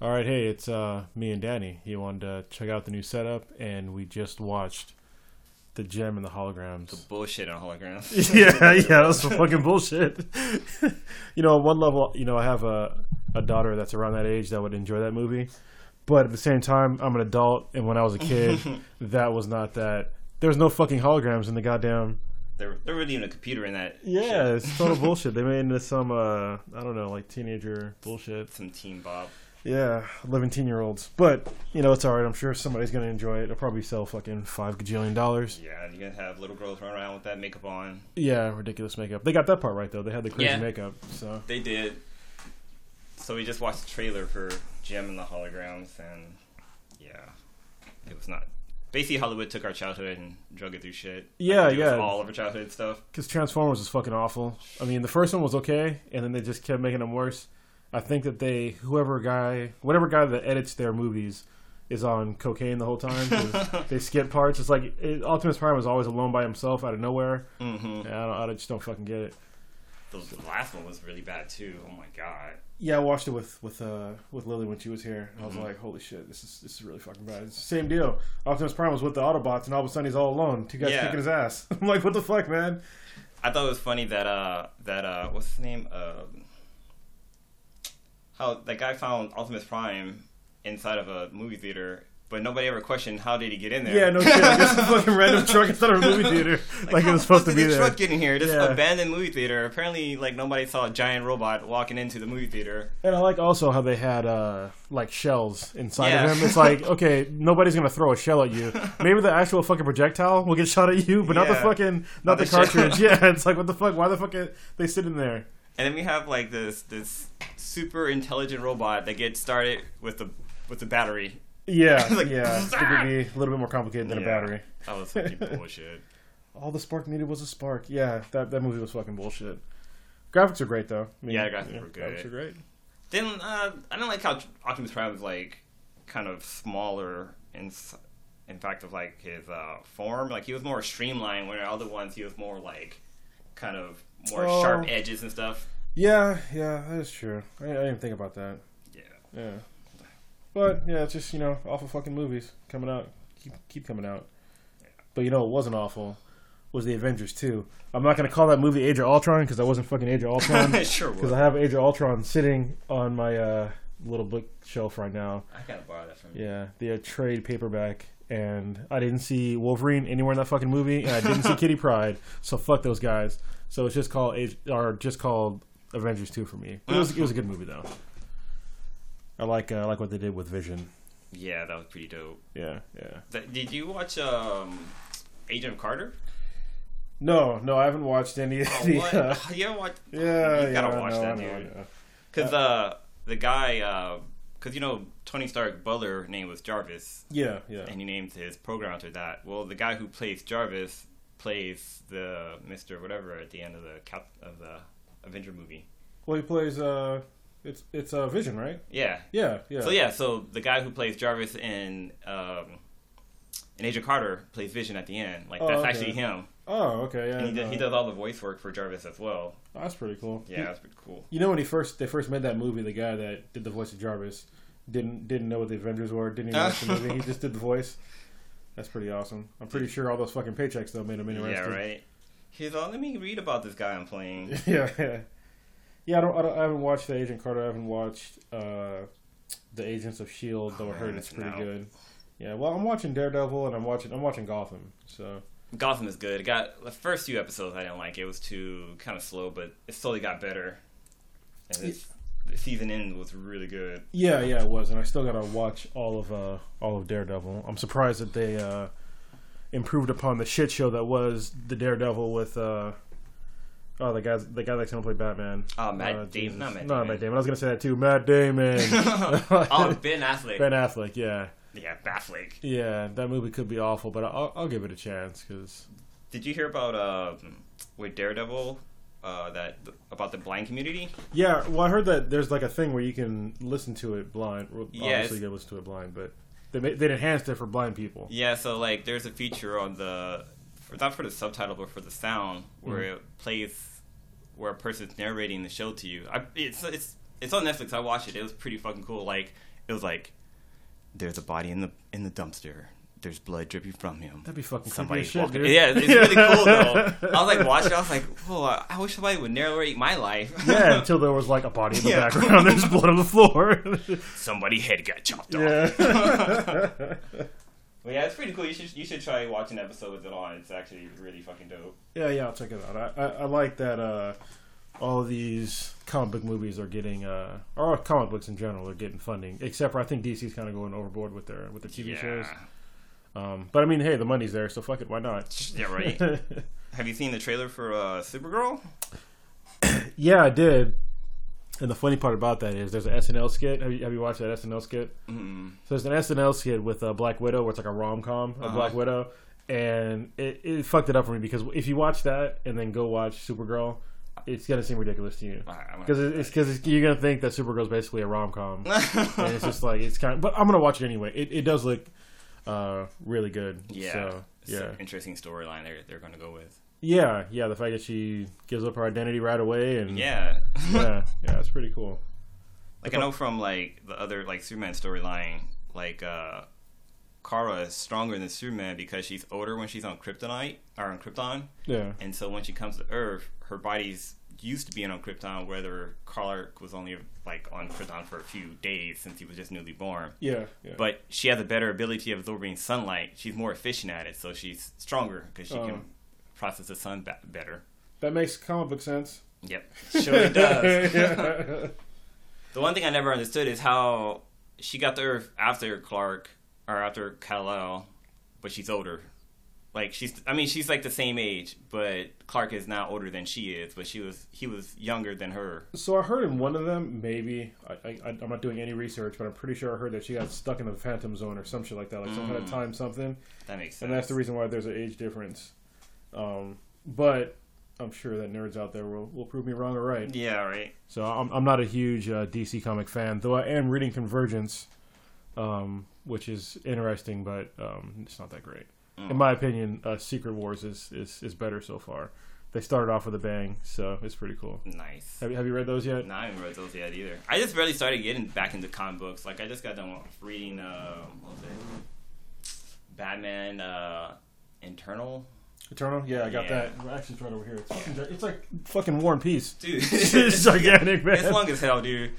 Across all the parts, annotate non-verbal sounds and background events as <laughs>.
All right, hey, it's uh, me and Danny. He wanted to check out the new setup, and we just watched the Jem and the holograms. The bullshit on holograms. <laughs> yeah, yeah, that's some fucking bullshit. <laughs> you know, on one level, you know, I have a a daughter that's around that age that would enjoy that movie, but at the same time, I'm an adult, and when I was a kid, <laughs> that was not that. There's no fucking holograms in the goddamn. There, there wasn't even a computer in that. Yeah, shit. it's total bullshit. They made into some, uh, I don't know, like teenager bullshit. Some Teen Bob. Yeah, 11, year olds. But, you know, it's alright. I'm sure somebody's going to enjoy it. It'll probably sell fucking five gajillion dollars. Yeah, and you're gonna have little girls run around with that makeup on. Yeah, ridiculous makeup. They got that part right, though. They had the crazy Yeah. makeup. So, They did. So we just watched the trailer for Jem and the Holograms, and yeah, it was not. Basically, Hollywood took our childhood and drug it through shit. Yeah, Like, yeah. all of our childhood stuff. because Transformers was fucking awful. I mean, the first one was okay, and then they just kept making them worse. I think that they, whoever guy, whatever guy that edits their movies, is on cocaine the whole time. <laughs> they skip parts. It's like it, Optimus Prime was always alone by himself out of nowhere. Mm-hmm. Yeah, I, don't, I just don't fucking get it. The last one was really bad too. Oh my god. Yeah, I watched it with with uh with Lily when she was here. And I was Mhm. like, holy shit, this is this is really fucking bad. It's the same deal. Optimus Prime was with the Autobots, and all of a sudden he's all alone. Two guys Yeah. kicking his ass. <laughs> I'm like, what the fuck, man? I thought it was funny that uh that uh what's his name um how that guy found Optimus Prime inside of a movie theater, but nobody ever questioned how did he get in there. Yeah, no shit. Like, this is a <laughs> fucking random truck inside of a movie theater, like, it how was supposed to be there. truck get in here? This Yeah. abandoned movie theater. Apparently, like nobody saw a giant robot walking into the movie theater. And I like also how they had uh like shells inside Yeah. of him. It's like, <laughs> okay, nobody's gonna throw a shell at you. Maybe the actual fucking projectile will get shot at you, but not the fucking not, Not the, the shell. cartridge. <laughs> yeah, it's like what the fuck? Why the fuck are they sitting there? And then we have like this this super intelligent robot that gets started with the with the battery. Yeah, <laughs> Like, yeah. It would be a little bit more complicated than Yeah. a battery. That was fucking <laughs> bullshit. All the spark needed was a spark. Yeah, that that movie was fucking bullshit. Graphics are great though. I mean, Yeah, the graphics were good. Graphics are great. Then uh, I don't like how Optimus Prime is like kind of smaller in in fact of like his uh, form. Like he was more streamlined, where other ones he was more like kind of more Oh. sharp edges and stuff. Yeah, yeah, that is true. I, I didn't think about that. Yeah. Yeah. But yeah, it's just you know awful fucking movies coming out. Keep keep coming out. But you know it wasn't awful was the Avengers 2. I'm not gonna call that movie Age of Ultron because I wasn't fucking Age of Ultron. <laughs> sure Because. I have Age of Ultron sitting on my uh, little bookshelf right now. I gotta borrow that from you. Yeah, the uh, trade paperback, and I didn't see Wolverine anywhere in that fucking movie, and I didn't see <laughs> Kitty Pryde. So fuck those guys. So it's just called Age, or just called Avengers 2 for me. It was it was a good movie though. I like uh, I like what they did with Vision. Yeah, that was pretty dope. Yeah, yeah. Th- Did you watch um, Agent Carter? No, no, I haven't watched any of Oh, the. what? Uh, <laughs> watch? yeah, You gotta yeah, I watch know, that, know, dude. Because uh, the guy, because you know Tony Stark Butler name was Jarvis, Yeah, yeah. and he named his program after that. Well, the guy who plays Jarvis plays the Mister whatever at the end of the cap of the Avenger movie. Well, he plays. Uh, it's it's uh, Vision, right? Yeah. Yeah, yeah. So yeah, so the guy who plays Jarvis in um, in Agent Carter plays Vision at the end. Like Oh, that's okay. actually him. Oh, okay, yeah. And he, does, he does all the voice work for Jarvis as well. Oh, that's pretty cool. Yeah, that's pretty cool. You know when he first they first made that movie, the guy that did the voice of Jarvis didn't didn't know what the Avengers were, didn't even watch the <laughs> movie. He just did the voice. That's pretty awesome. I'm pretty sure all those fucking paychecks though made him Yeah, interested. right. He's all, let me read about this guy I'm playing. <laughs> yeah, yeah. Yeah, I don't, I don't. I haven't watched the Agent Carter. I haven't watched uh, the Agents of Shield. Though I Oh, heard it's it's pretty now. good. Yeah, well, I'm watching Daredevil and I'm watching I'm watching Gotham. So Gotham is good. It got the first few episodes I didn't like. It was too kind of slow, but it slowly got better. And this, the season end was really good. yeah, yeah, it was, and I still gotta watch all of uh, all of Daredevil. I'm surprised that they uh, improved upon the shit show that was the Daredevil with uh, oh the guy the guy that's gonna play Batman. Oh, Matt Uh, Damon, not Matt No, Damon. Matt Damon. I was gonna say that too. Matt Damon. <laughs> oh, Ben Affleck. Ben Affleck. Yeah, yeah, Affleck. yeah. That movie could be awful, but I'll, I'll give it a chance because Did you hear about um, with Daredevil? Uh, that about the blind community. yeah. Well, I heard that there's like a thing where you can listen to it blind. Well, Yeah, obviously you can listen to it blind, but they they enhanced it for blind people. Yeah, so like there's a feature on the for, not for the subtitle but for the sound where Mm. it plays where a person's narrating the show to you. I, it's it's it's on Netflix. I watched it. It was pretty fucking cool. Like it was like, there's a body in the in the dumpster. There's blood dripping from him. That'd be fucking Somebody shit, walking. dude. Yeah, it's really cool though. <laughs> I was like watching. I was like, whoa! I wish somebody would narrate my life. <laughs> yeah, until there was like a body in the Yeah. background. <laughs> There's blood on the floor. Somebody head got chopped off. yeah. But yeah, it's pretty cool. You should you should try watching episodes at all. It's actually really fucking dope. yeah, yeah, I'll check it out. I, I, I like that uh, all these comic book movies are getting, uh, or comic books in general are getting funding. Except for I think DC's kind of going overboard with their with their TV yeah. shows. Um, but I mean, hey, the money's there, so fuck it, why not? <laughs> Yeah, right. <laughs> Have you seen the trailer for uh, Supergirl? <clears throat> yeah, I did. And the funny part about that is there's an SNL skit. Have you, have you watched that SNL skit? Mm. So there's an SNL skit with uh, Black Widow, where it's like a rom com of Uh-huh. Black Widow, and it, it fucked it up for me because if you watch that and then go watch Supergirl, it's gonna seem ridiculous to you because it's because you're gonna think that Supergirl's basically a rom com, <laughs> and it's just like it's kind of. But I'm gonna watch it anyway. It, it does look uh, really good. yeah, So, it's yeah. an interesting storyline they're they're going to go with. Yeah. Yeah. The fact that she gives up her identity right away and Yeah, <laughs> yeah, yeah, it's pretty cool. like I know from like the other like Superman storyline, like uh Kara is stronger than Superman because she's older when she's on Kryptonite or on Krypton, Yeah. and so when she comes to Earth, her body's used to being on Krypton, whether Clark was only like on Krypton for a few days since he was just newly born. Yeah. Yeah. But she has a better ability of absorbing sunlight. She's more efficient at it, so she's stronger because she Oh. can process the sun ba- better. that makes comic book sense. Yep, sure does. <laughs> <laughs> The one thing I never understood is how she got to Earth after Clark or after Kal-El, but she's older. Like she's, I mean, she's like the same age, but Clark is now older than she is. But she was, he was younger than her. So I heard in one of them, maybe I, I, I'm not doing any research, but I'm pretty sure I heard that she got stuck in the Phantom Zone or some shit like that, like some kind of Mm. time something, That makes sense. and that's the reason why there's an age difference. Um, but I'm sure that nerds out there will, will prove me wrong or right. Yeah, right. So I'm, I'm not a huge uh, DC comic fan, though I am reading Convergence, um, which is interesting, but um, it's not that great. In my opinion, uh, Secret Wars is, is, is better so far. They started off with a bang, so it's pretty cool. Nice. Have you, have you read those yet? No, I haven't read those yet either. I just barely started getting back into comic books. Like I just got done reading, uh, what was it? Batman uh, Internal. Eternal? Yeah, I got Yeah. that. Well, Actually, it's right over here. It's, fucking, it's like fucking War and Peace. Dude, <laughs> it's gigantic, <laughs> man. It's long as hell, dude.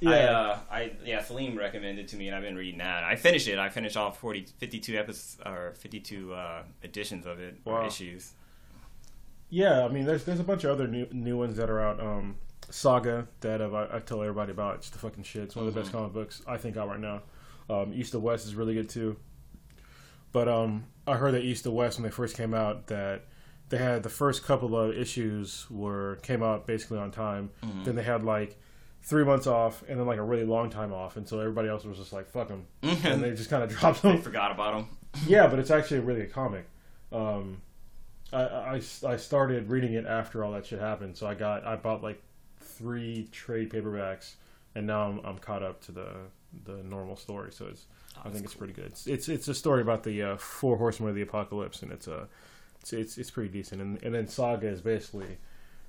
Yeah. I, uh, I yeah, Salim recommended to me, and I've been reading that. I finished it. I finished all 40, 52 episodes or fifty two uh, editions of it or Wow. issues. yeah, I mean, there's there's a bunch of other new new ones that are out. Um, Saga that I've, I, I tell everybody about. It's the fucking shit. It's one of the best Mhm. comic books I think out right now. Um, East of West is really good too. But um, I heard that East of West when they first came out that they had the first couple of issues were came out basically on time. Mhm. Then they had like three months off and then like a really long time off, and so everybody else was just like fuck them, <laughs> and they just kind of dropped them. forgot about them. <laughs> yeah, but it's actually really a comic. Um, I, I, I started reading it after all that shit happened, so I got I bought like three trade paperbacks, and now I'm, I'm caught up to the the normal story. So it's I think it's pretty good. It's it's, it's a story about the uh, four horsemen of the apocalypse, and it's a it's it's, it's pretty decent. And and then Saga is basically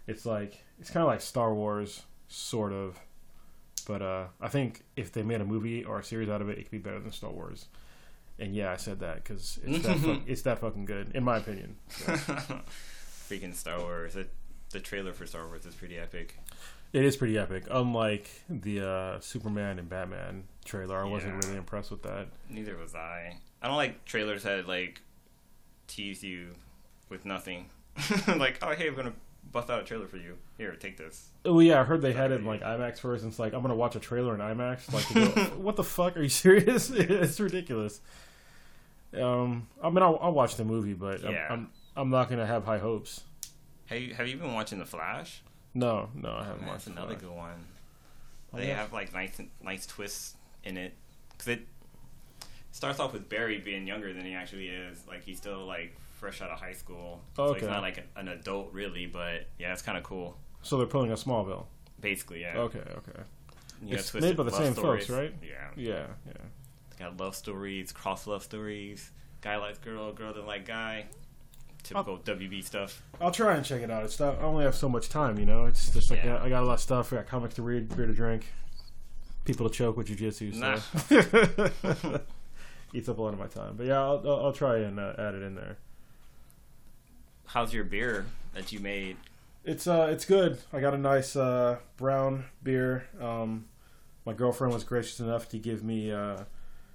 it's like it's kind of like Star Wars, sort of. But uh, I think if they made a movie or a series out of it, it could be better than Star Wars. And yeah, I said that because it's that <laughs> it's that fucking good, in my opinion. So, Freaking <laughs> Star Wars. The, the trailer for Star Wars is pretty epic. it is pretty epic. Unlike the uh, Superman and Batman trailer, I wasn't really impressed with that. Neither was I. I don't like trailers that like tease you with nothing. <laughs> like, oh hey, we're gonna bust out a trailer for you. Here, take this. Oh yeah, I heard they had it in like IMAX first. And it's like I'm gonna watch a trailer in IMAX. Like, go, <laughs> <laughs> what the fuck? Are you serious? <laughs> it's ridiculous. Um, I mean, I'll, I'll watch the movie, but I'm- Yeah. I'm, I'm not gonna have high hopes. Have you, have you been watching The Flash? No, no, I haven't That's watched another that. good one. Oh, They yeah. have like nice nice twists in it because it starts off with Barry being younger than he actually is. Like he's still like fresh out of high school, so Okay. he's not like an adult really. But yeah, it's kind of cool. So they're pulling a Smallville. Basically, yeah. Okay, okay. You It's twisted made by the love same stories. folks, right? Yeah. Yeah, yeah. It's got love stories, cross love stories. Guy likes girl, girl doesn't like guy. Typical WB stuff. I'll try and check it out. It's not, I only have so much time, you know. It's just like Yeah. I, got a lot of stuff. I got comics to read, beer to drink, people to choke with jujitsu. So. Nah. <laughs> Eats up a lot of my time, but yeah, I'll, I'll, I'll try and uh, add it in there. How's your beer that you made? It's uh, it's good. I got a nice uh, brown beer. Um, my girlfriend was gracious enough to give me uh,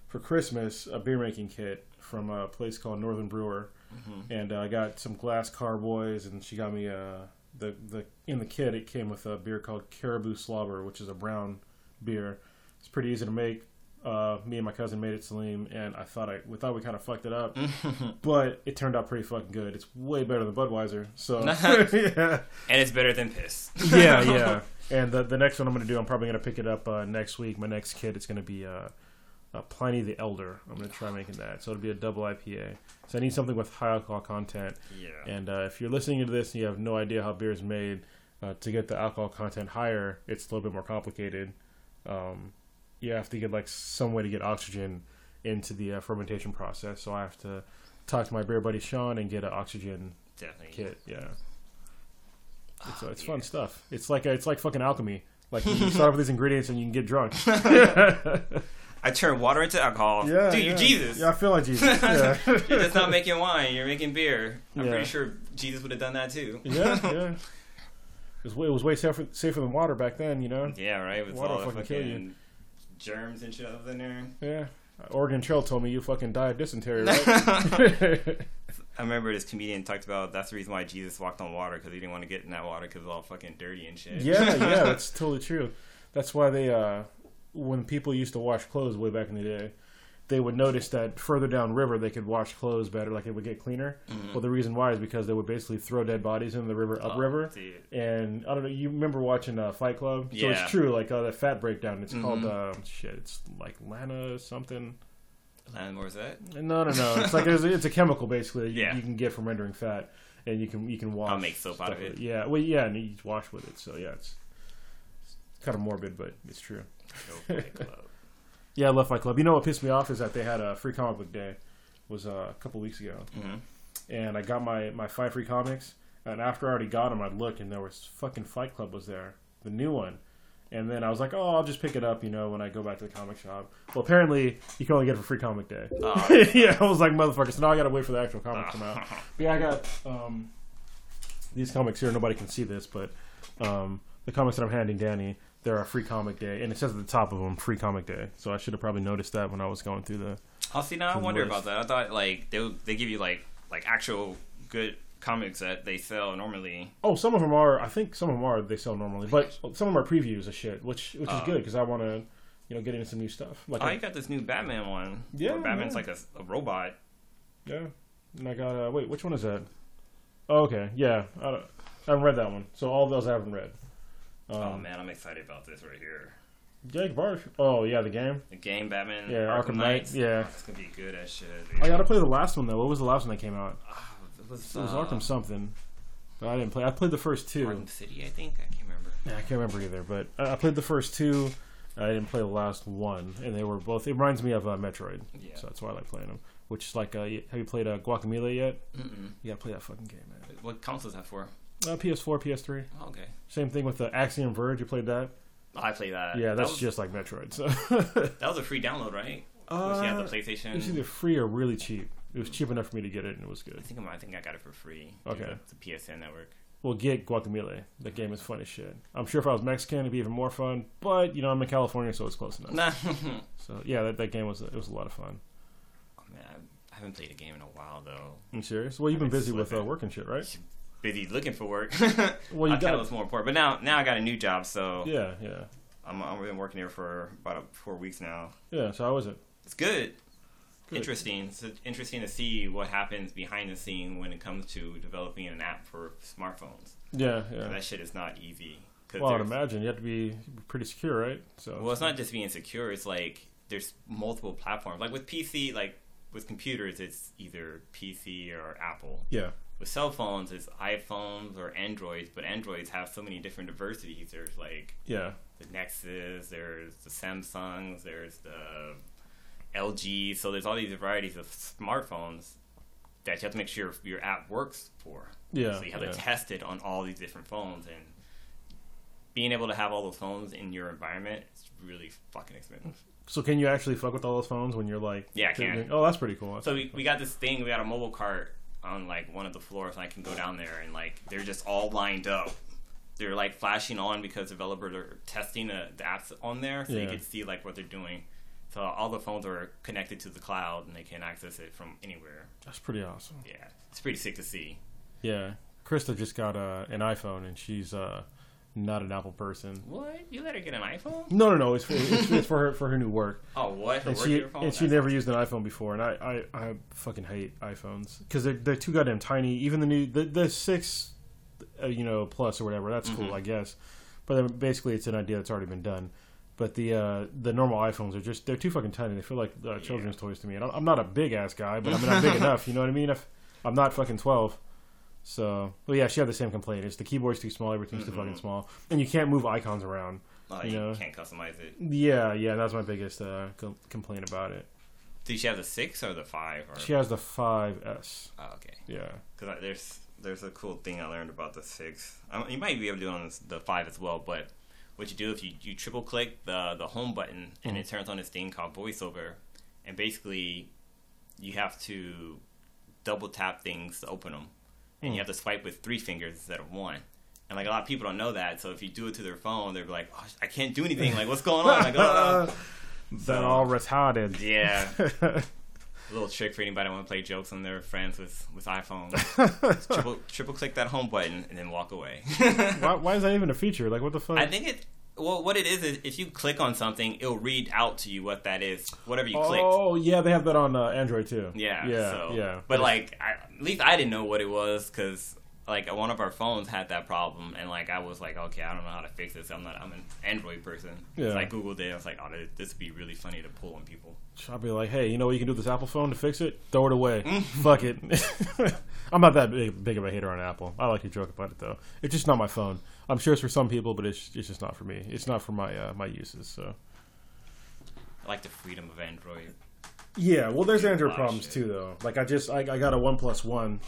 for Christmas a beer making kit from a place called Northern Brewer, Mhm. and uh, I got some glass carboys, and she got me uh, the the in the kit. It came with a beer called Caribou Slobber, which is a brown beer. It's pretty easy to make. Uh, me and my cousin made it, Salim, and I thought I we thought we kind of fucked it up, <laughs> but it turned out pretty fucking good. It's way better than Budweiser. So yeah, <laughs> <laughs> and it's better than piss. yeah, yeah. And the the next one I'm gonna do, I'm probably gonna pick it up uh, next week. My next kit, it's gonna be uh, uh, Pliny the Elder. I'm gonna try making that. So it'll be a double IPA. So I need something with high alcohol content. yeah. And uh, if you're listening to this and you have no idea how beer is made, uh, to get the alcohol content higher, it's a little bit more complicated. Um, you have to get like some way to get oxygen into the uh, fermentation process. So I have to talk to my beer buddy Sean and get an oxygen Definitely. kit. Yeah. It's, uh, it's fun stuff. It's like it's like fucking alchemy. Like you start with these ingredients and you can get drunk. <laughs> <laughs> I turn water into alcohol. yeah, Dude, yeah. you're Jesus. Yeah, I feel like Jesus. <laughs> Yeah, You're just not making wine. You're making beer. I'm Yeah. pretty sure Jesus would have done that too. yeah, yeah. It was, way, it was way safer, safer than water back then, you know. Yeah, right. With Water all the fucking kill you. Germs and shit up in there. Yeah. Oregon Trail told me you fucking die of dysentery, right? <laughs> I remember this comedian talked about that's the reason why Jesus walked on water because he didn't want to get in that water because it was all fucking dirty and shit. yeah, yeah, <laughs> that's totally true. That's why they, uh, when people used to wash clothes way back in the day, they would notice that further down river they could wash clothes better, like it would get cleaner. Mhm. Well, the reason why is because they would basically throw dead bodies in the river Oh, upriver. dude. And I don't know, you remember watching uh, Fight Club? So Yeah. it's true, like uh, that fat breakdown. It's called Mhm. um, shit. It's like Lana something. Alanis Morissette. No, no, no. It's like it's, it's a chemical basically. that You, Yeah. you can get from rendering fat, and you can you can wash. I'll make soap out of with it. Yeah, well, yeah, and you wash with it. So yeah, it's, it's kind of morbid, but it's true. Go Fight Club. Yeah, I love Fight Club. You know what pissed me off is that they had a free comic book day. Was uh, a couple weeks ago, Mhm. and I got my my five free comics. And after I already got them, I looked and there was fucking Fight Club was there, the new one. And then I was like, oh, I'll just pick it up, you know, when I go back to the comic shop. Well, apparently you can only get it for free comic day. Oh. <laughs> yeah, I was like, motherfucker. So now I got to wait for the actual comic to come out. <laughs> But yeah, I got um, these comics here. Nobody can see this, but um, the comics that I'm handing Danny, they're a free comic day, and it says at the top of them, free comic day. So I should have probably noticed that when I was going through the. Oh, see, now I wonder list. about that. I thought like they they give you like like actual good comics that they sell normally. Oh, some of them are. I think some of them are. They sell normally, but some of them are previews of shit, which which is Oh. good because I want to, you know, get into some new stuff. Like, Oh, I- you got this new Batman one. Yeah, where Batman's yeah. like a, a robot. yeah, and I got. Uh, wait, which one is that? Oh, okay, yeah, I, I haven't read that one. So all of those I haven't read. Um, oh man, I'm excited about this right here. Jake Barsh. Oh yeah, the game. The game Batman. Yeah, Arkham Knight. Knight. Yeah. it's gonna be good as shit. I gotta play the last one though. What was the last one that came out? Ah, it was, It was uh, Arkham something, but I didn't play. I played the first two. Arkham City, I think. I can't remember. Yeah, I can't remember either, but I I played the first two. I didn't play the last one, and they were both. It reminds me of uh, Metroid, Yeah. so that's why I like playing them. Which is like, uh, have you played uh, Guacamelee yet? Mm-mm. You gotta play that fucking game, man. What console is that for? Uh, PS4, PS3. Oh, okay. Same thing with the Axiom Verge. You played that? Oh, I played that. yeah, that that's was, just like Metroid. So, <laughs> that was a free download, right? Once you have uh, the PlayStation. it was either free or really cheap. It was cheap enough for me to get it, and it was good. I'm, I think I got it for free. Okay. The, the PSN network. Well, get Guacamelee. That game is fun as shit. I'm sure if I was Mexican, it'd be even more fun. But you know, I'm in California, so it's close enough. <laughs> So yeah, that, that game was it was a lot of fun. Oh, man, I haven't played a game in a while though. You serious? Well, you've been busy with uh, work and shit, right? Busy looking for work. Well, you <laughs> I thought got it was more important, but now now I got a new job, so Yeah, yeah, I'm I've been working here for about four weeks now. yeah. So how was it? It's good. Good. Interesting. It's interesting to see what happens behind the scene when it comes to developing an app for smartphones. Yeah, yeah. That shit is not easy. Well, I'd imagine you have to be pretty secure, right? So Well, it's not just being secure. It's like there's multiple platforms. Like with PC, like with computers, it's either PC or Apple. Yeah, With cell phones, it's iPhones or Androids. But Androids have so many different diversities. There's like yeah, the Nexus, there's the Samsungs, there's the LG. So there's all these varieties of smartphones that you have to make sure your app works for. yeah. So you have yeah. to test it on all these different phones, and being able to have all those phones in your environment is really fucking expensive. So can you actually fuck with all those phones when you're like? Yeah, I can. Oh, that's pretty cool. That's So we, we got this thing. We got a mobile cart on like one of the floors, and I can go down there and like they're just all lined up. They're like flashing on because developers are testing uh, the apps on there, so you can see like what they're doing. So all the phones are connected to the cloud, and they can access it from anywhere. That's pretty awesome. Yeah, it's pretty sick to see. Yeah, Krista just got uh, an iPhone and she's uh, not an Apple person. What? You let her get an iPhone? No, no, no. It's for, it's, it's for her for her new work. <laughs> Oh, what? Her And work she and she never used an iPhone before, and I I, I fucking hate iPhones because they're they're too goddamn tiny. Even the new the the six, uh, you know, plus or whatever. That's cool, Mhm. I guess. But basically, it's an idea that's already been done. But the uh, the normal iPhones are just they're too fucking tiny. They feel like uh, children's toys to me. And I'm, I'm not a big ass guy, but I mean I'm big <laughs> enough. You know what I mean? If I'm not fucking twelve. So, well, yeah, she had the same complaint. It's the keyboard's too small, everything's too Mhm. fucking small, and you can't move icons around. Oh, you you know. can't customize it. Yeah, yeah, that's my biggest uh, com- complaint about it. Did she have the six or the five? Or... She has the 5S. Oh, okay. Yeah. Because there's there's a cool thing I learned about the six. I you might be able to do it on the five as well, but what you do if you, you triple click the the home button and it turns on this thing called voiceover, and basically you have to double tap things to open them, and Hmm. you have to swipe with three fingers instead of one. And like a lot of people don't know that, so if you do it to their phone, they're like, oh, "I can't do anything. Like, what's going on?" Like, oh. <laughs> They're So- all retarded. yeah, <laughs> a little trick for anybody who want to play jokes on their friends with with iPhones. <laughs> triple triple click that home button and then walk away. why, why is that even a feature? Like, what the fuck? I think it. Well, what it is is if you click on something, it'll read out to you what that is, whatever you clicked. oh, yeah, they have that on uh, Android too. Yeah, Yeah, so, yeah. But like, I, at least I didn't know what it was because like one of our phones had that problem, and like I was like, okay, I don't know how to fix this. I'm not. I'm an Android person. Yeah. So I googled it. I was like, oh, this- would be really funny to pull on people. I'll be like, hey, you know what you can do with this Apple phone to fix it? Throw it away. Mm. <laughs> Fuck it. <laughs> I'm not that big, big of a hater on Apple. I like your joke about it though. It's just not my phone. I'm sure it's for some people, but it's it's just not for me. It's not for my uh, my uses. So I like the freedom of Android. yeah, well, there's Android problems shit. too though. Like I just I, I got a One Plus One,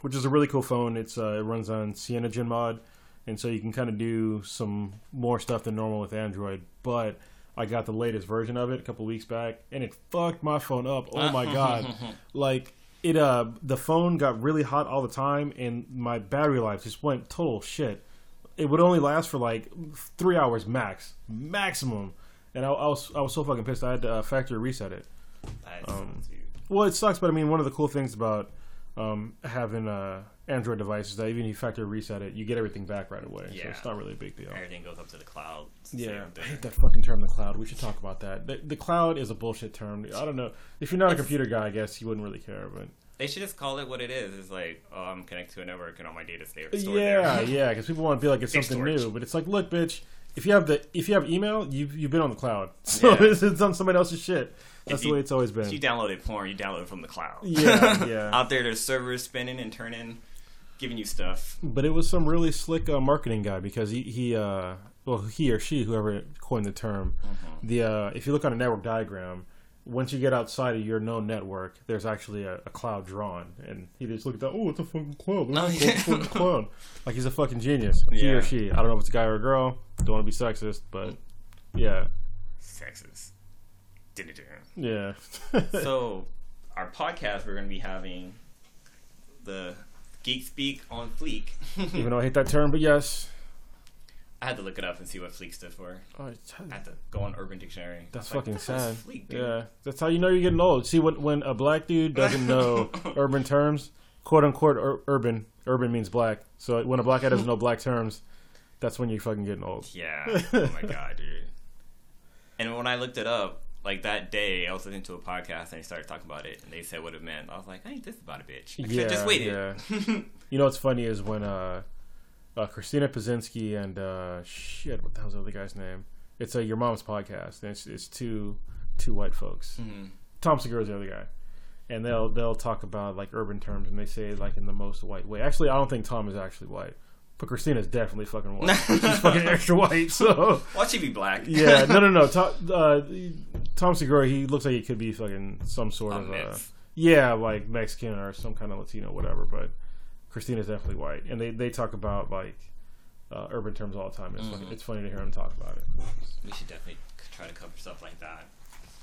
which is a really cool phone. It's uh, it runs on Cyanogen mod, and so you can kind of do some more stuff than normal with Android. But I got the latest version of it a couple weeks back, and it fucked my phone up. Oh my god! <laughs> like it, uh, the phone got really hot all the time, and my battery life just went total shit. It would only last for like three hours max, maximum. And I, I was I was so fucking pissed. I had to uh, factory reset it. Um. Well, it sucks, but I mean, one of the cool things about um, having a Android devices is that even if you factory reset it, you get everything back right away. So Yeah. it's not really a big deal. Everything goes up to the cloud. Yeah, I hate that fucking term, the cloud. We should talk about that. The, the cloud is a bullshit term. I don't know. If you're not a computer guy, I guess you wouldn't really care. But They should just call it what it is. It's like, oh, I'm connected to a network and all my data stays stored yeah, there. yeah, because people want to be like it's Big something storage. new, but it's like, look, bitch. If you have the if you have email, you've you've been on the cloud, <laughs> so Yeah. it's, it's on somebody else's shit. That's the way it's always been. If you downloaded porn, you download it from the cloud. Yeah, yeah. <laughs> Out there, there's servers spinning and turning, giving you stuff. But it was some really slick uh, marketing guy because he he uh well he or she whoever coined the term Mm-hmm. the uh if you look on a network diagram once you get outside of your known network there's actually a, a cloud drawn. And he just looked at that oh it's a fucking cloud. Oh, Look, yeah. it's a fucking cloud. <laughs> Like he's a fucking genius. He or she. I don't know if it's a guy or a girl. Don't want to be sexist but yeah. Sexist. Yeah. <laughs> So, our podcast, we're going to be having the Geek Speak on Fleek. even though I hate that term but yes I had to look it up and see what Fleek stood for. oh, I had to go on Urban Dictionary. That's like, fucking "What sad. Fleek, dude?" yeah, that's how you know you're getting old. See, when when a black dude doesn't <laughs> know urban terms, quote unquote ur- urban, urban means black. So when a black guy doesn't know black terms, that's when you're fucking getting old. Yeah. Oh my <laughs> god, dude. And when I looked it up, like that day, I was listening to a podcast and they started talking about it, and they said what it meant. I was like, I ain't this about a bitch. I Yeah, just waited. yeah. <laughs> You know what's funny is when uh, uh, Christina Pazsitzky and uh, shit, what the hell's the other guy's name? It's uh, your mom's podcast, and it's, it's two two white folks. Mhm. Tom Segura's the other guy, and they'll they'll talk about like urban terms, and they say like in the most white way. Actually, I don't think Tom is actually white, but Christina's definitely fucking white. <laughs> She's fucking extra white. So Why should be black? yeah, no, no, no. <laughs> Tom, uh, Tom Segura, he looks like he could be fucking some sort A of uh, yeah, like Mexican or some kind of Latino, whatever. But Christina's definitely white, and they they talk about like uh, urban terms all the time. It's funny, Mhm. it's funny to hear them talk about it. We should definitely try to cover stuff like that.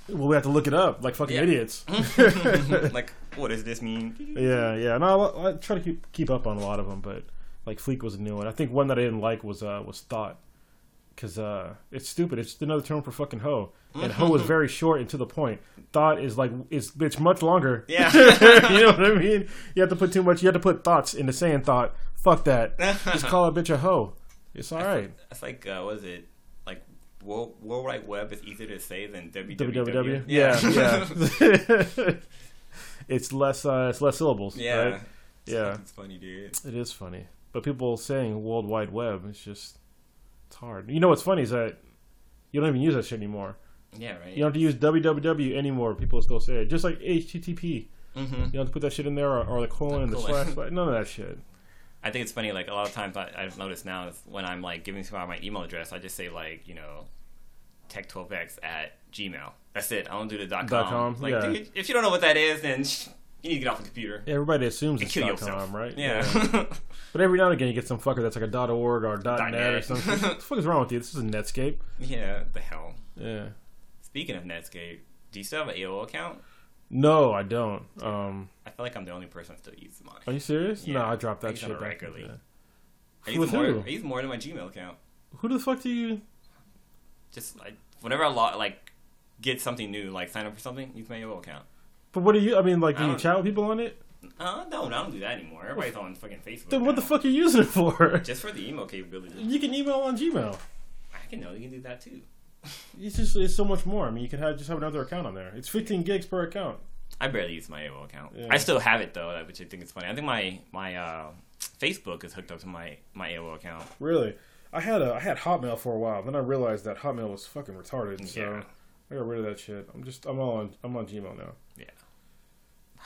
Well, we have to look it up like fucking Yeah. idiots. <laughs> like, what does this mean? Yeah, yeah. No, I, I try to keep keep up on a lot of them, but like Fleek was a new one. I think one that I didn't like was uh was thot, because uh it's stupid. It's just another term for fucking hoe, and hoe is very short and to the point. Thot is like is it's much longer. Yeah. <laughs> you know what I mean? You have to put too much. You have to put thoughts into saying thot. Fuck that. Just call a bitch a hoe. It's all right. That's like, uh, what is it? Like, World, World Wide Web is easier to say than www. www. Yeah, yeah. <laughs> <laughs> it's less. Uh, it's less syllables. yeah. Right? It's Yeah. fucking funny, dude. It is funny, but people saying World Wide Web, it's just it's hard. You know what's funny is that you don't even use that shit anymore. Yeah, right. You don't have to use www anymore. People still say it, just like HTTP. hmm You don't have to put that shit in there or, or the colon and the slash. None of that shit. I think it's funny. Like a lot of times, I, I've noticed now is when I'm like giving someone my email address, I just say like you know, tech12x at Gmail. That's it. I don't do the dot com. Dot com, Like, yeah. dude, if you don't know what that is, then you need to get off the computer Everybody assumes and it's kill com, right? Yeah. <laughs> But every now and again, you get some fucker that's like a dot .org or Dot .net, or something. what the fuck is wrong with you? This is a Netscape. yeah. The hell. Yeah. Speaking of Netscape, do you still have an AOL account? No, I don't. Um, I feel like I'm the only person that still uses mine. are you serious? Yeah, no, I dropped that use shit it back regularly. the. I use With more. who? I use more than my Gmail account. Who the fuck do you? Just like whenever I log, like get something new, like sign up for something, use my AOL account. But what do you? I mean, like, do you chat with people on it? Uh, no, I don't do that anymore. Everybody's on fucking Facebook. Then what the now. fuck are you using it for? Just for the email capability. You can email on Gmail. I can know you can do that too. It's just it's so much more. I mean, you can have just have another account on there. It's 15 gigs per account. I barely use my AOL account. Yeah. I still have it though, which I think is funny. I think my my uh, Facebook is hooked up to my my AOL account. Really, I had a I had Hotmail for a while. Then I realized that Hotmail was fucking retarded. So Yeah. I got rid of that shit. I'm just I'm on I'm on Gmail now.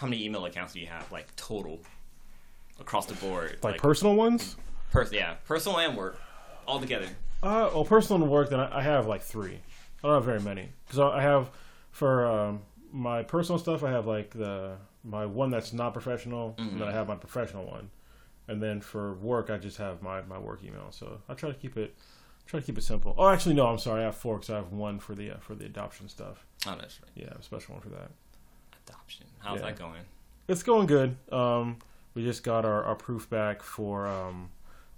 How many email accounts do you have, like total, across the board? Like, personal ones. pers- yeah, personal and work, all together. Uh, well, personal and work. Then I, I have like three. I don't have very many because I have for um, my personal stuff. I have like the my one that's not professional, and then I have my professional one, and then for work I just have my, my work email. So I try to keep it try to keep it simple. Oh, actually no, I'm sorry. I have four because I have one for the uh, for the adoption stuff. Oh, that's right. Yeah, I have a special one for that. Adoption. How's Yeah. that going? It's going good. Um, we just got our, our proof back for um,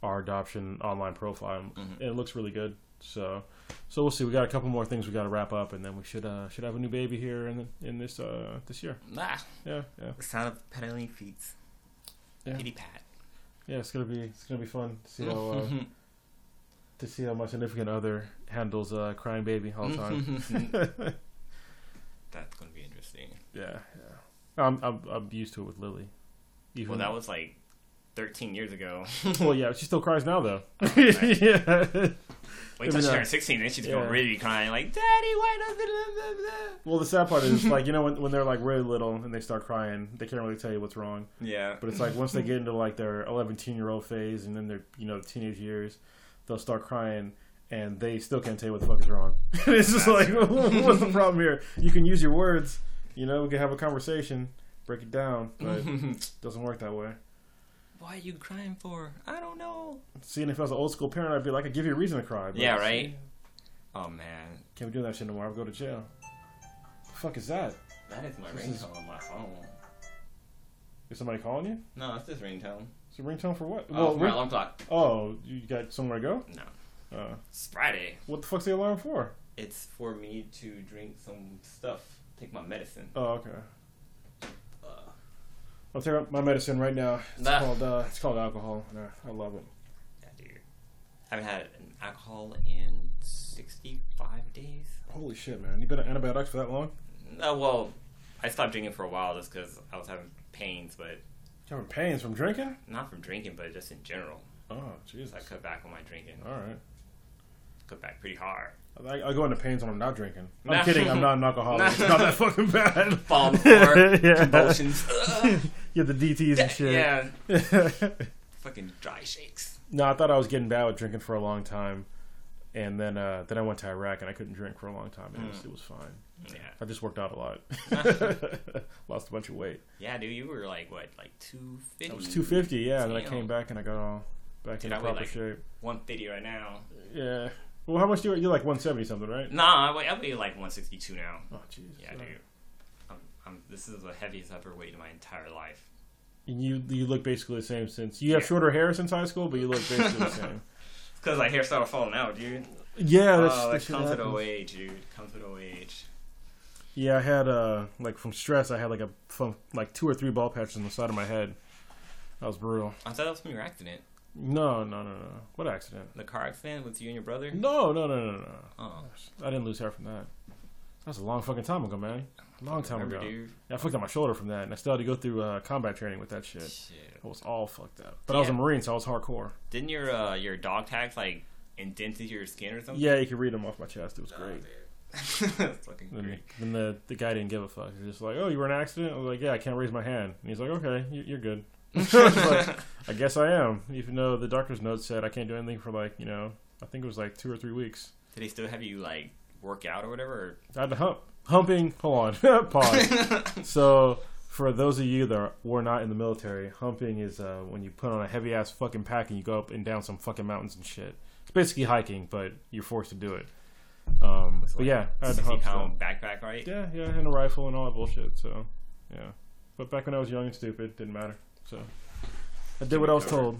our adoption online profile, Mhm. and it looks really good. So, so we'll see. We got a couple more things we got to wrap up, and then we should uh, should have a new baby here in in this uh, this year. Ah, Yeah, yeah, the sound of pedaling feet. Yeah. Kitty pat. yeah. It's gonna be it's gonna be fun to see how uh, to see how my significant other handles uh, crying baby all the time. <laughs> That's gonna be interesting. yeah, yeah. I'm, I'm I'm used to it with Lily. Even Well, that was like 13 years ago. <laughs> well, yeah. She still cries now though. <laughs> right. <laughs> yeah. Wait till she turns 16, then she's Yeah. gonna really be crying like, "Daddy, why does it?" Blah, blah, blah." Well, the sad part is like you know when when they're like really little and they start crying, they can't really tell you what's wrong. Yeah. But it's like once they get into like their 11, 10 year old phase and then their you know teenage years, they'll start crying and they still can't tell you what the fuck is wrong. <laughs> it's just like <laughs> what's the problem here? You can use your words, you know, we can have a conversation, break it down, but it <laughs> doesn't work that way. Why are you crying for? I don't know. Seeing if I was an old school parent, I'd be like, I give you a reason to cry. But Yeah, it's- right? Oh man, Can't be doing that shit no more. I'll go to jail. The fuck is that? that is my This is- ringtone on my phone. Is somebody calling you? No, it's this ringtone. It's a ringtone for what? Oh, my ring- alarm clock. oh, you got somewhere to go? No, Uh, it's Friday. what the fuck's the alarm for? It's for me to drink some stuff, take my medicine. Oh, okay. Uh, I'll take my medicine right now. It's Nah. called uh, it's called alcohol. and I- love it. yeah, dude. I haven't had an alcohol in 65 days. Holy shit, man! You've been on antibiotics for that long? Uh, well, I stopped drinking for a while just because I was having pains, but You having pains from drinking? not from drinking, but just in general. Oh, So I cut back on my drinking. All right. Back pretty hard. I, I go into pains when I'm not drinking. I'm Nah. kidding. I'm not an alcoholic. <laughs> It's not that fucking bad. <laughs> Fall on the floor, Yeah. convulsions. <laughs> You have the DTS and shit. yeah, fucking dry shakes. no, I thought I was getting bad with drinking for a long time, and then uh, then I went to Iraq and I couldn't drink for a long time. And it, was, Mm. it was fine. Yeah, I just worked out a lot. Lost a bunch of weight. yeah, dude, you were like what, like two fifty? I was 250, yeah. And then I Damn. came back and I got all back Dude, in I weigh proper like- shape. 150 right now. Yeah. Well, how much do you? You're like 170 something, right? Nah, I weigh, I weigh like 162 now. Oh, jeez. Yeah, dude. I'm, I'm, this is the heaviest I've ever weighed in my entire life. And you you look basically the same since you have Yeah. shorter hair since high school, but you look basically the <laughs> same. Because my hair started falling out, dude. Yeah, that's, oh, that comes happens. old age, dude. Comes with old age. Yeah, I had uh like from stress, I had like a from like two or three ball patches on the side of my head. That was brutal. I thought that was from your accident. No, no, no, no. What accident? The car accident with you and your brother? No, no, no, no, no. Oh, I didn't lose hair from that. That was a long fucking time ago, man. Long time remember, ago. dude? Yeah, I fucked up my shoulder from that, and I still had to go through uh, combat training with that shit. Shit. I was all fucked up. But I was a Yeah. Marine, so I was hardcore. Didn't your uh, your dog tags like indent into your skin or something? Yeah, you could read them off my chest. It was great. <laughs> That's fucking Then, great. then the the guy didn't give a fuck. He was just like, "Oh, you were in an accident." I was like, "Yeah, I can't raise my hand." And he's like, "Okay, you- you're good." I like, <laughs> I guess I am, even though the doctor's note said I can't do anything for like you know, I think it was like two or three weeks. Did they still have you like work out or whatever? I had to hump, humping. Hold on, <laughs> pause. <laughs> So, for those of you that were not in the military, humping is uh, when you put on a heavy ass fucking pack and you go up and down some fucking mountains and shit. It's basically hiking, but you're forced to do it. Um, but like yeah, I had to 60 hump. so- backpack, right? Yeah, yeah, and a rifle and all that bullshit. So, yeah. But back when I was young and stupid, didn't matter. So, I did what I was told.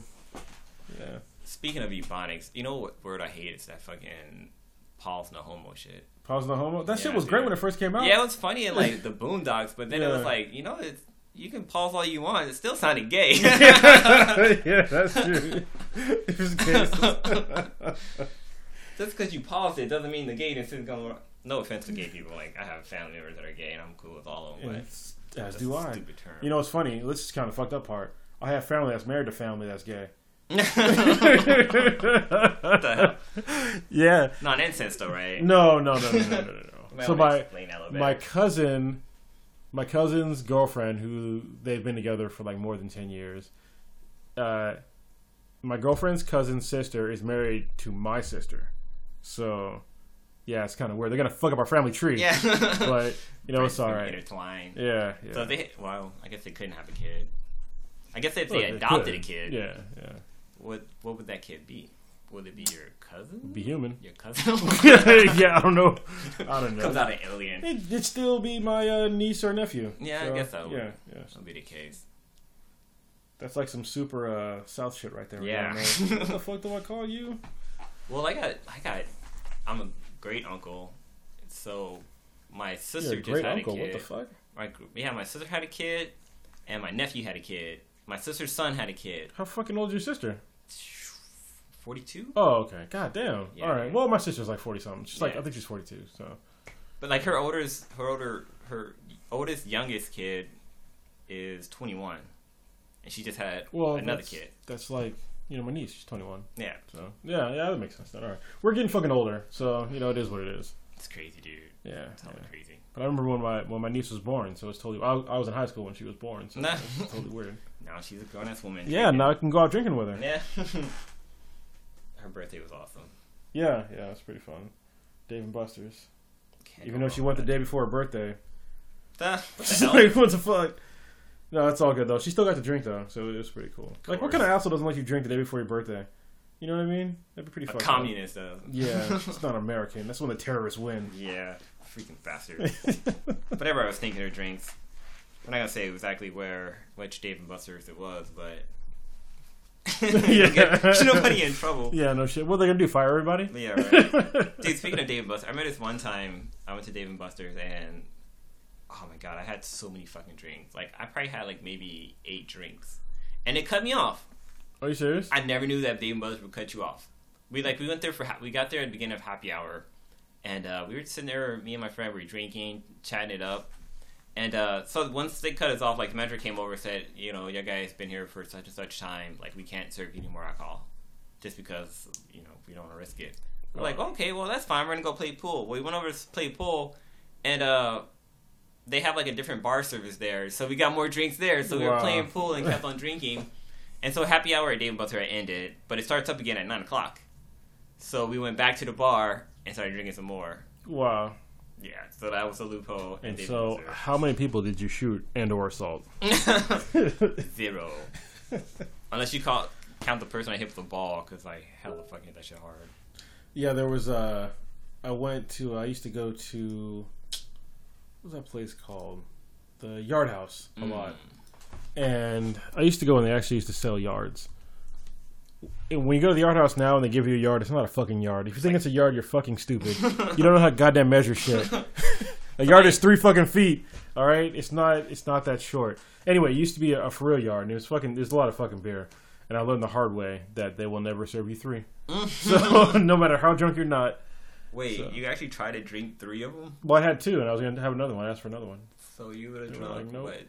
Yeah. Speaking of ebonics, you know what word I hate? It's that fucking pause no homo shit. Pause no homo. That shit Yeah, was great when it first came out. Yeah, it was funny in like <laughs> the Boondocks, but then it was like, you know, it's you can pause all you want. It's still sounding gay. <laughs> yeah, that's true. <laughs> It was gay. Just because you paused it doesn't mean the gayness is going. to. No offense to gay people. Like I have family members that are gay, and I'm cool with all of them. And But it's- as that's do a I. Stupid term. You know, it's funny. This is kind of fucked up part. I have family that's married to family that's gay. <laughs> what the hell? Yeah. Not incest though, right? No, no, no, no, no, no, no. You no. <laughs> might so my explain that a little bit. my cousin, my cousin's girlfriend, who they've been together for like more than ten years. Uh, my girlfriend's cousin's sister is married to my sister, so yeah, it's kind of weird. They're gonna fuck up our family tree, yeah, <laughs> but you know it's all right. Intertwined. Yeah, yeah. So they well, I guess they couldn't have a kid. I guess if Well, they adopted a kid, yeah, yeah, what what would that kid be? Would it be your cousin? be human. Your cousin? <laughs> <laughs> yeah, I don't know. I don't know. Comes out an alien. It, it'd still be my uh, niece or nephew. Yeah, I guess that. Yeah, yeah. That'll be the case. That's like some super uh, South shit right there. Yeah. What the fuck do I call you? Well, I got, I got, I'm a great uncle. So my sister a just great had uncle. a What kid. the fuck? My, yeah, my sister had a kid, and my nephew had a kid. My sister's son had a kid. How fucking old is your sister? Forty-two. Oh, okay. God damn. Yeah. All right. Well, my sister's like forty something. She's like, I think she's forty two. So. But like her oldest, her older, her oldest youngest kid is twenty-one, and she just had Well, another kid. That's like you know my niece. She's twenty one. Yeah, So yeah, yeah, that makes sense. Then. All right. We're getting fucking older, so you know it is what it is. it's crazy, dude. Yeah. It's yeah. totally crazy. But I remember when my when my niece was born, so it's totally. I, was- I was in high school when she was born, so Nah. <laughs> it's totally weird. Now she's a grown-ass woman. Yeah. Now I can go out drinking with her. Yeah. <laughs> her birthday was awesome. Yeah. Yeah. It's pretty fun. Dave and Buster's. Can't Even though she went the day before her birthday. it. What the like, what the fuck? No, it's all good though. She still got to drink though, so it was pretty cool. Like, what course. kind of asshole doesn't let you drink the day before your birthday? You know what I mean? That'd be pretty a fucked communist, though. Yeah, <laughs> it's not American. That's when the terrorists win. Yeah, freaking bastard. <laughs> Whatever I was thinking their drinks. I'm not gonna say exactly where which Dave and Buster's it was, but <laughs> Yeah. get nobody in trouble. yeah, no shit. What are they gonna do? Fire everybody? Yeah, right. Dude, speaking of Dave and Buster's, I remember this one time I went to Dave and Buster's and oh my god, I had so many fucking drinks. Like I probably had like maybe eight drinks, and it cut me off. Are you serious? I never knew that Dave and Buster's would cut you off. We like we went there for ha- we got there at the beginning of happy hour, and uh, we were sitting there. Me and my friend were drinking, chatting it up, and uh, so once they cut us off, like the manager came over and said, you know, you guys been here for such and such time, like we can't serve you any more alcohol, just because you know we don't want to risk it. We're like, okay, well that's fine. We're gonna go play pool. Well, we went over to play pool, and uh, they have like a different bar service there, so we got more drinks there. So we were playing pool and kept on drinking. And so happy hour at Dave and Buster ended, but it starts up again at nine o'clock. So we went back to the bar and started drinking some more. Wow. Yeah, so that was a loophole. in And Dave so, how many people did you shoot and or assault? <laughs> <laughs> Zero, unless you call count the person I hit with the ball because I hella fucking hit that shit hard. Yeah, there was uh I went to I used to go to what was that place called? The Yard House a Mm. lot. And I used to go and they actually used to sell yards. And when you go to the yard house now and they give you a yard, it's not a fucking yard. If you think it's a yard, you're fucking stupid. you don't know how to goddamn measure shit. <laughs> a yard is three fucking feet. All right, it's not. It's not that short. Anyway, it used to be a, a for real yard, and it was fucking. There's a lot of fucking beer, and I learned the hard way that they will never serve you three. <laughs> so no matter how drunk you're not, Wait, So- you actually tried to drink three of them? well, I had two, and I was gonna have another one. I asked for another one. So you would have drunk like, nope. what?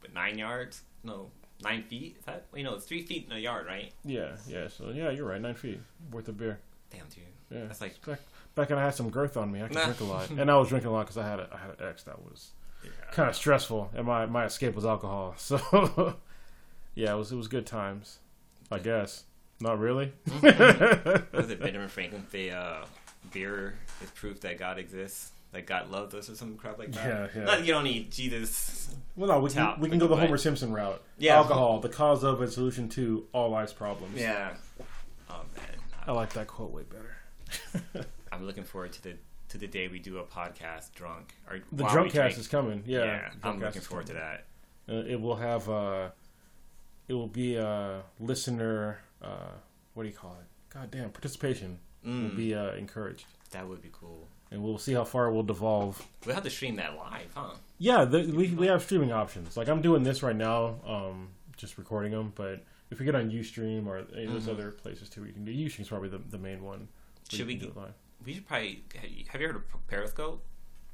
But nine yards? No, nine feet. Is that? Wait, no, it's three feet in a yard, right? Yeah, yeah. So yeah, you're right. Nine feet worth of beer. Damn, dude. Yeah. That's like back, back when I had some girth on me, I could drink a lot, <laughs> and I was drinking a lot because I had a, I had an ex that was kind of stressful, and my my escape was alcohol. <laughs> So yeah, it was it was good times, I guess. Not really. <laughs> was it Benjamin Franklin say uh, beer is proof that God exists, that God loves us, or some crap like that? Yeah, yeah. Not, you don't need Jesus. Well, no, we can we can go the Homer Simpson route. Yeah. alcohol, the cause of and solution to all life's problems. Yeah. Oh man, I like that quote way better. <laughs> I'm looking forward to the to the day we do a podcast drunk. Or The drunk cast drink. is coming. Yeah, Yeah, I'm looking is forward to that. Uh, it will have uh, it will be a listener. Uh, what do you call it? God damn, participation will Mm, be uh, encouraged, that would be cool. and we'll see how far we'll devolve. We'll have to stream that live, huh? Yeah, the, we we have streaming options. Like I'm doing this right now, um, just recording them. But if we get on UStream or any of those Mhm. other places too, we can do. UStream's probably the, the main one. Should we can do it live? We should probably. Have you heard of Periscope?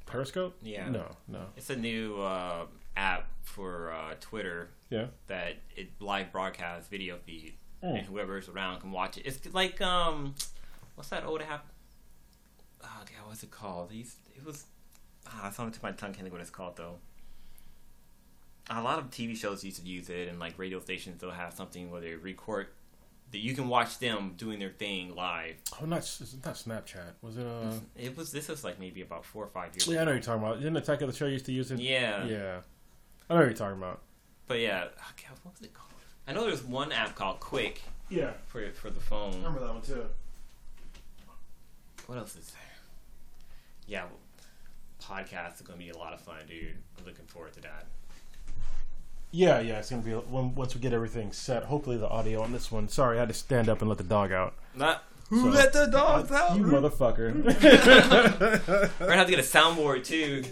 Periscope? Yeah. No, no. It's a new uh, app for uh, Twitter Yeah. that it live broadcasts video feed, Mm. and whoever's around can watch it. It's like um, what's that old app? Oh god, what's it called? These it was. Ah, it's on the tip of my tongue. Can't think what it's called though. A lot of TV shows used to use it, and like radio stations, they'll have something where they record that you can watch them doing their thing live. Oh, not it's not Snapchat. Was it? Uh, It was this was like maybe about four or five years. yeah, I know what you're talking about. Didn't Attack of the Show used to use it? Yeah. Yeah. I know what you're talking about. But yeah, oh, God, what was it called? I know there's one app called Qik Yeah. for for the phone. I remember that one too. What else is there? Yeah, well, podcasts are gonna be a lot of fun, dude. I'm looking forward to that. Yeah, yeah, it's gonna be when, once we get everything set. Hopefully, the audio on this one. Sorry, I had to stand up and let the dog out. Not So- who let the dogs out? You motherfucker. <laughs> We're gonna have to get a soundboard too.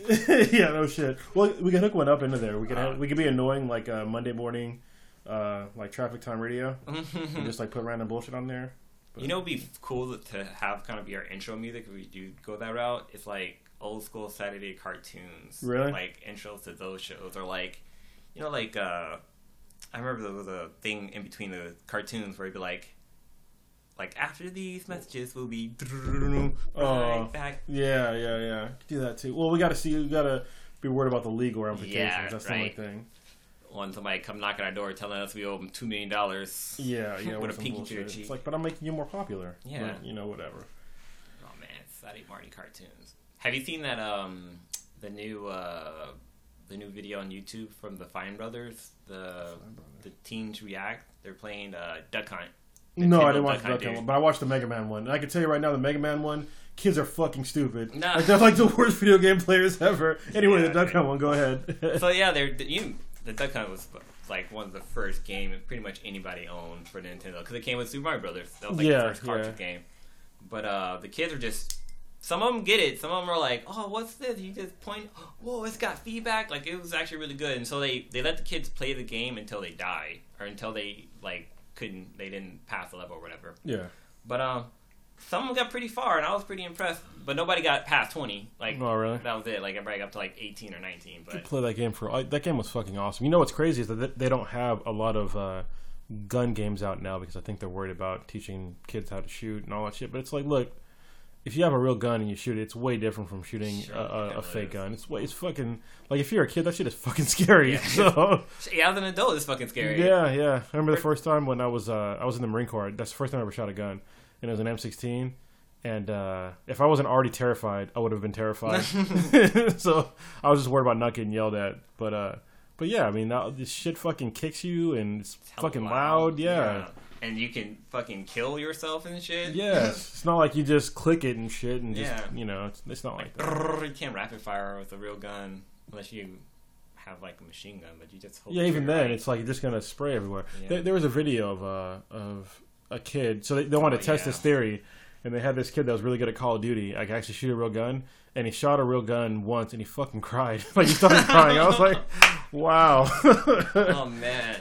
<laughs> yeah, no shit. Well, we can hook one up into there. We can Uh. have, we can be annoying like uh, Monday morning, uh, like traffic time radio, <laughs> and just like put random bullshit on there. You know, it'd be cool to have kind of be our intro music if we do go that route. It's like old school Saturday cartoons, Really? Like intros to those shows, or like, you know, like uh, I remember there was a thing in between the cartoons where it'd be like, like after these messages will be right Oh. back. Yeah, yeah, yeah. Do that too. Well, we got to see. We got to be worried about the legal ramifications. Yeah, That's right. the only thing. When somebody come knocking our door telling us we owe them two million dollars. Yeah, <laughs> yeah. With a pinky to your cheek. It's like, but I'm making you more popular. Yeah. But, you know, whatever. Oh man, Saturday Marty cartoons. Have you seen that um the new uh the new video on YouTube from the Fine Brothers? The the teens react. They're playing uh Duck Hunt. No, I didn't watch Duck the Duck Hunt one, but I watched the Mega Man one. And I can tell you right now, the Mega Man one, kids are fucking stupid. Nah. Like, they're like the worst <laughs> video game players ever. Anyway, Yeah, the Duck. Hunt one, go ahead. So <laughs> yeah, they're you. The Duck Hunt was like one of the first game pretty much anybody owned for Nintendo because it came with Super Mario Brothers. That was like Yeah, the first cartridge yeah. game. But uh, the kids are just. Some of them get it. Some of them are like, "Oh, what's this?" You just point. Whoa, it's got feedback. Like it was actually really good. And so they they let the kids play the game until they die or until they like couldn't they didn't pass the level or whatever. yeah. But um, some of them got pretty far, and I was pretty impressed. But nobody got past twenty. Like Oh, really? that was it. Like everybody got up to like eighteen or nineteen. I But play that game for I, that game was fucking awesome. You know what's crazy is that they- don't have a lot of uh, gun games out now because I think they're worried about teaching kids how to shoot and all that shit. But it's like, look, if you have a real gun and you shoot it, it's way different from shooting Sure, a, a, a fake gun. It's way, it's fucking like if you're a kid, that shit is fucking <laughs> scary. Yeah. So <laughs> yeah, as an adult, it's fucking scary. yeah, yeah. I remember the first time when I was uh, I was in the Marine Corps. That's the first time I ever shot a gun, and it was an M16. And uh, if I wasn't already terrified, I would have been terrified. <laughs> <laughs> so I was just worried about not getting yelled at. But uh, But yeah, I mean, now this shit fucking kicks you and it's Hella fucking loud. Yeah. And you can fucking kill yourself and shit. Yes. <laughs> it's not like you just click it and shit and just, Yeah. you know, it's, it's not like that. You can't rapid fire with a real gun unless you have like a machine gun, but you just hold Yeah, even then, right. it's like you're just gonna spray everywhere. Yeah. There, there was a video of uh, of a kid, so they, they wanted Oh, to test yeah. this theory, and they had this kid that was really good at Call of Duty, like actually shoot a real gun, and he shot a real gun once, and he fucking cried, <laughs> like he started crying. I was like, wow, <laughs> oh man,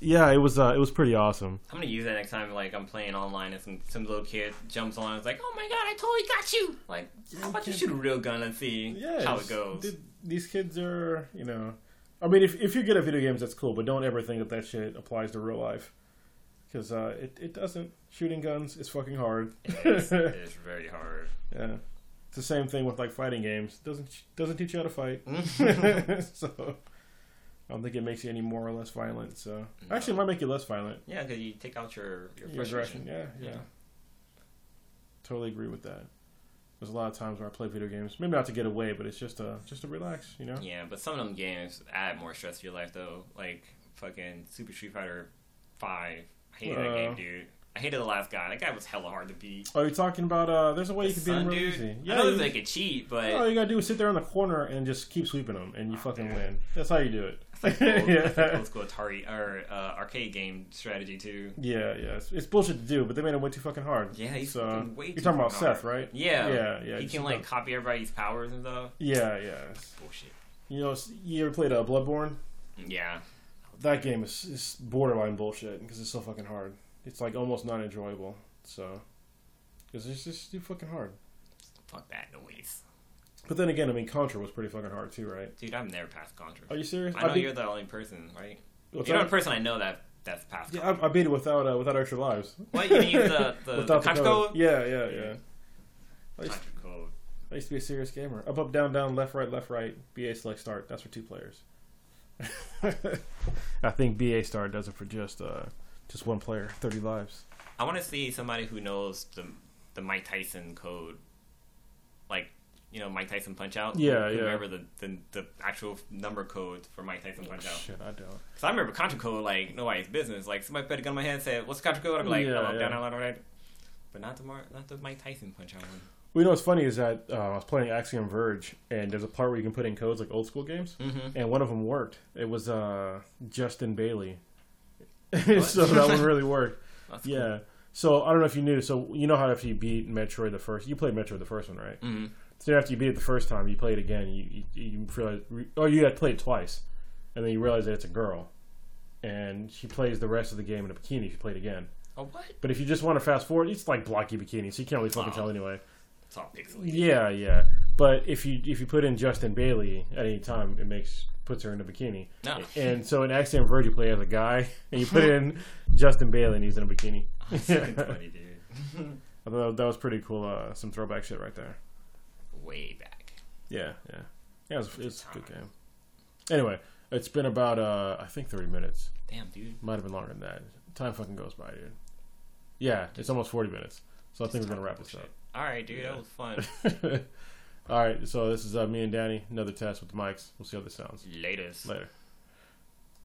yeah, it was uh, it was pretty awesome. I'm gonna use that next time. Like I'm playing online and some some little kid jumps on. and It's like, oh my god, I totally got you. Like, how about you shoot a real gun and see Yeah, how it goes? th- these kids are, you know, I mean, if if you're good at video games, that's cool, but don't ever think that that shit applies to real life, because uh, it it doesn't. Shooting guns is fucking hard. It's, <laughs> it's very hard. Yeah, it's the same thing with like fighting games. Doesn't doesn't teach you how to fight. <laughs> so I don't think it makes you any more or less violent. So actually, it might make you less violent. Yeah, because you take out your your Your aggression. Yeah, yeah, Yeah. Totally agree with that. There's a lot of times where I play video games, maybe not to get away, but it's just to just to relax. You know. Yeah, but some of them games add more stress to your life though. Like fucking Super Street Fighter Five. I hated that game, dude. I hated the last guy. That guy was hella hard to beat. Oh, you're talking about? uh There's a way you The can beat him real easy. I Yeah. know you- they could cheat, but all you gotta do is sit there in the corner and just keep sweeping them, and you Oh, fucking dude. win. That's how you do it. It's like old, yeah. like <laughs> old school Atari or uh, arcade game strategy too. Yeah, yeah, it's, it's bullshit to do, but they made it way too fucking hard. Yeah, he's So, way you're talking about hard. Seth, right? Yeah, Yeah, yeah. He you can like copy everybody's powers and stuff. Yeah, yeah. Bullshit. You know, you ever played uh, Bloodborne? Yeah, That game is, is borderline bullshit because it's so fucking hard. It's like almost not enjoyable. So, because it's just too fucking hard. fuck that noise, But then again, I mean, Contra was pretty fucking hard too, right? dude. I've never passed Contra. Are you serious? I know beat, you're the only person, right? what's You're the only person I know that that's passed. Yeah, I, I beat it without uh, without extra lives. What you use <laughs> the the, the contra code. code? Yeah, yeah, yeah. I used, Contra code. I used to be a serious gamer. Up, up, down, down, left, right, left, right. BA select start. That's for two players. <laughs> I think BA Star does it for just uh just one player, thirty lives. I want to see somebody who knows the the Mike Tyson code, like you know Mike Tyson Punch Out. Yeah, yeah. Remember the, the the actual number code for Mike Tyson Punch Out? Shit, I don't. Because I remember Contra code like nobody's business. Like somebody put a gun in my head and said, "What's Contra code?" I'm like, Yeah, "Oh, yeah. down, down, down, right." But not the Mar- not the Mike Tyson Punch Out one. Well, you know what's funny is that uh, I was playing Axiom Verge, and there's a part where you can put in codes like old school games, Mm-hmm. and one of them worked. It was uh, Justin Bailey, <laughs> so that one really worked. <laughs> That's Yeah. So I don't know if you knew. So you know how after you beat Metroid the first, you played Metroid the first one, right? Cool. hmm So after you beat it the first time, you play it again. You you, you realize, or you had played it twice, and then you realize that it's a girl, and she plays the rest of the game in a bikini. If you play it again. Oh what? But if you just want to fast forward, it's like blocky bikini, so you can't really fucking Oh. tell anyway. It's all pixelated. Yeah, yeah. But if you if you put in Justin Bailey at any time, it makes puts her in a bikini. No. And so in Axiom Verge, you play as a guy, <laughs> and you put in <laughs> Justin Bailey, and he's in a bikini. That's funny, dude. <laughs> I thought that was pretty cool. Uh, some throwback shit right there. Way back. Yeah, yeah, yeah. It was, it's a good game. Anyway, it's been about uh, I think thirty minutes. Damn, dude. Might have been longer than that. Time fucking goes by, dude. Yeah, it's almost forty minutes. So I think we're gonna wrap this up. All right, dude. Yeah. That was fun. <laughs> All right, so this is uh, me and Danny. Another test with the mics. We'll see how this sounds Latest. later.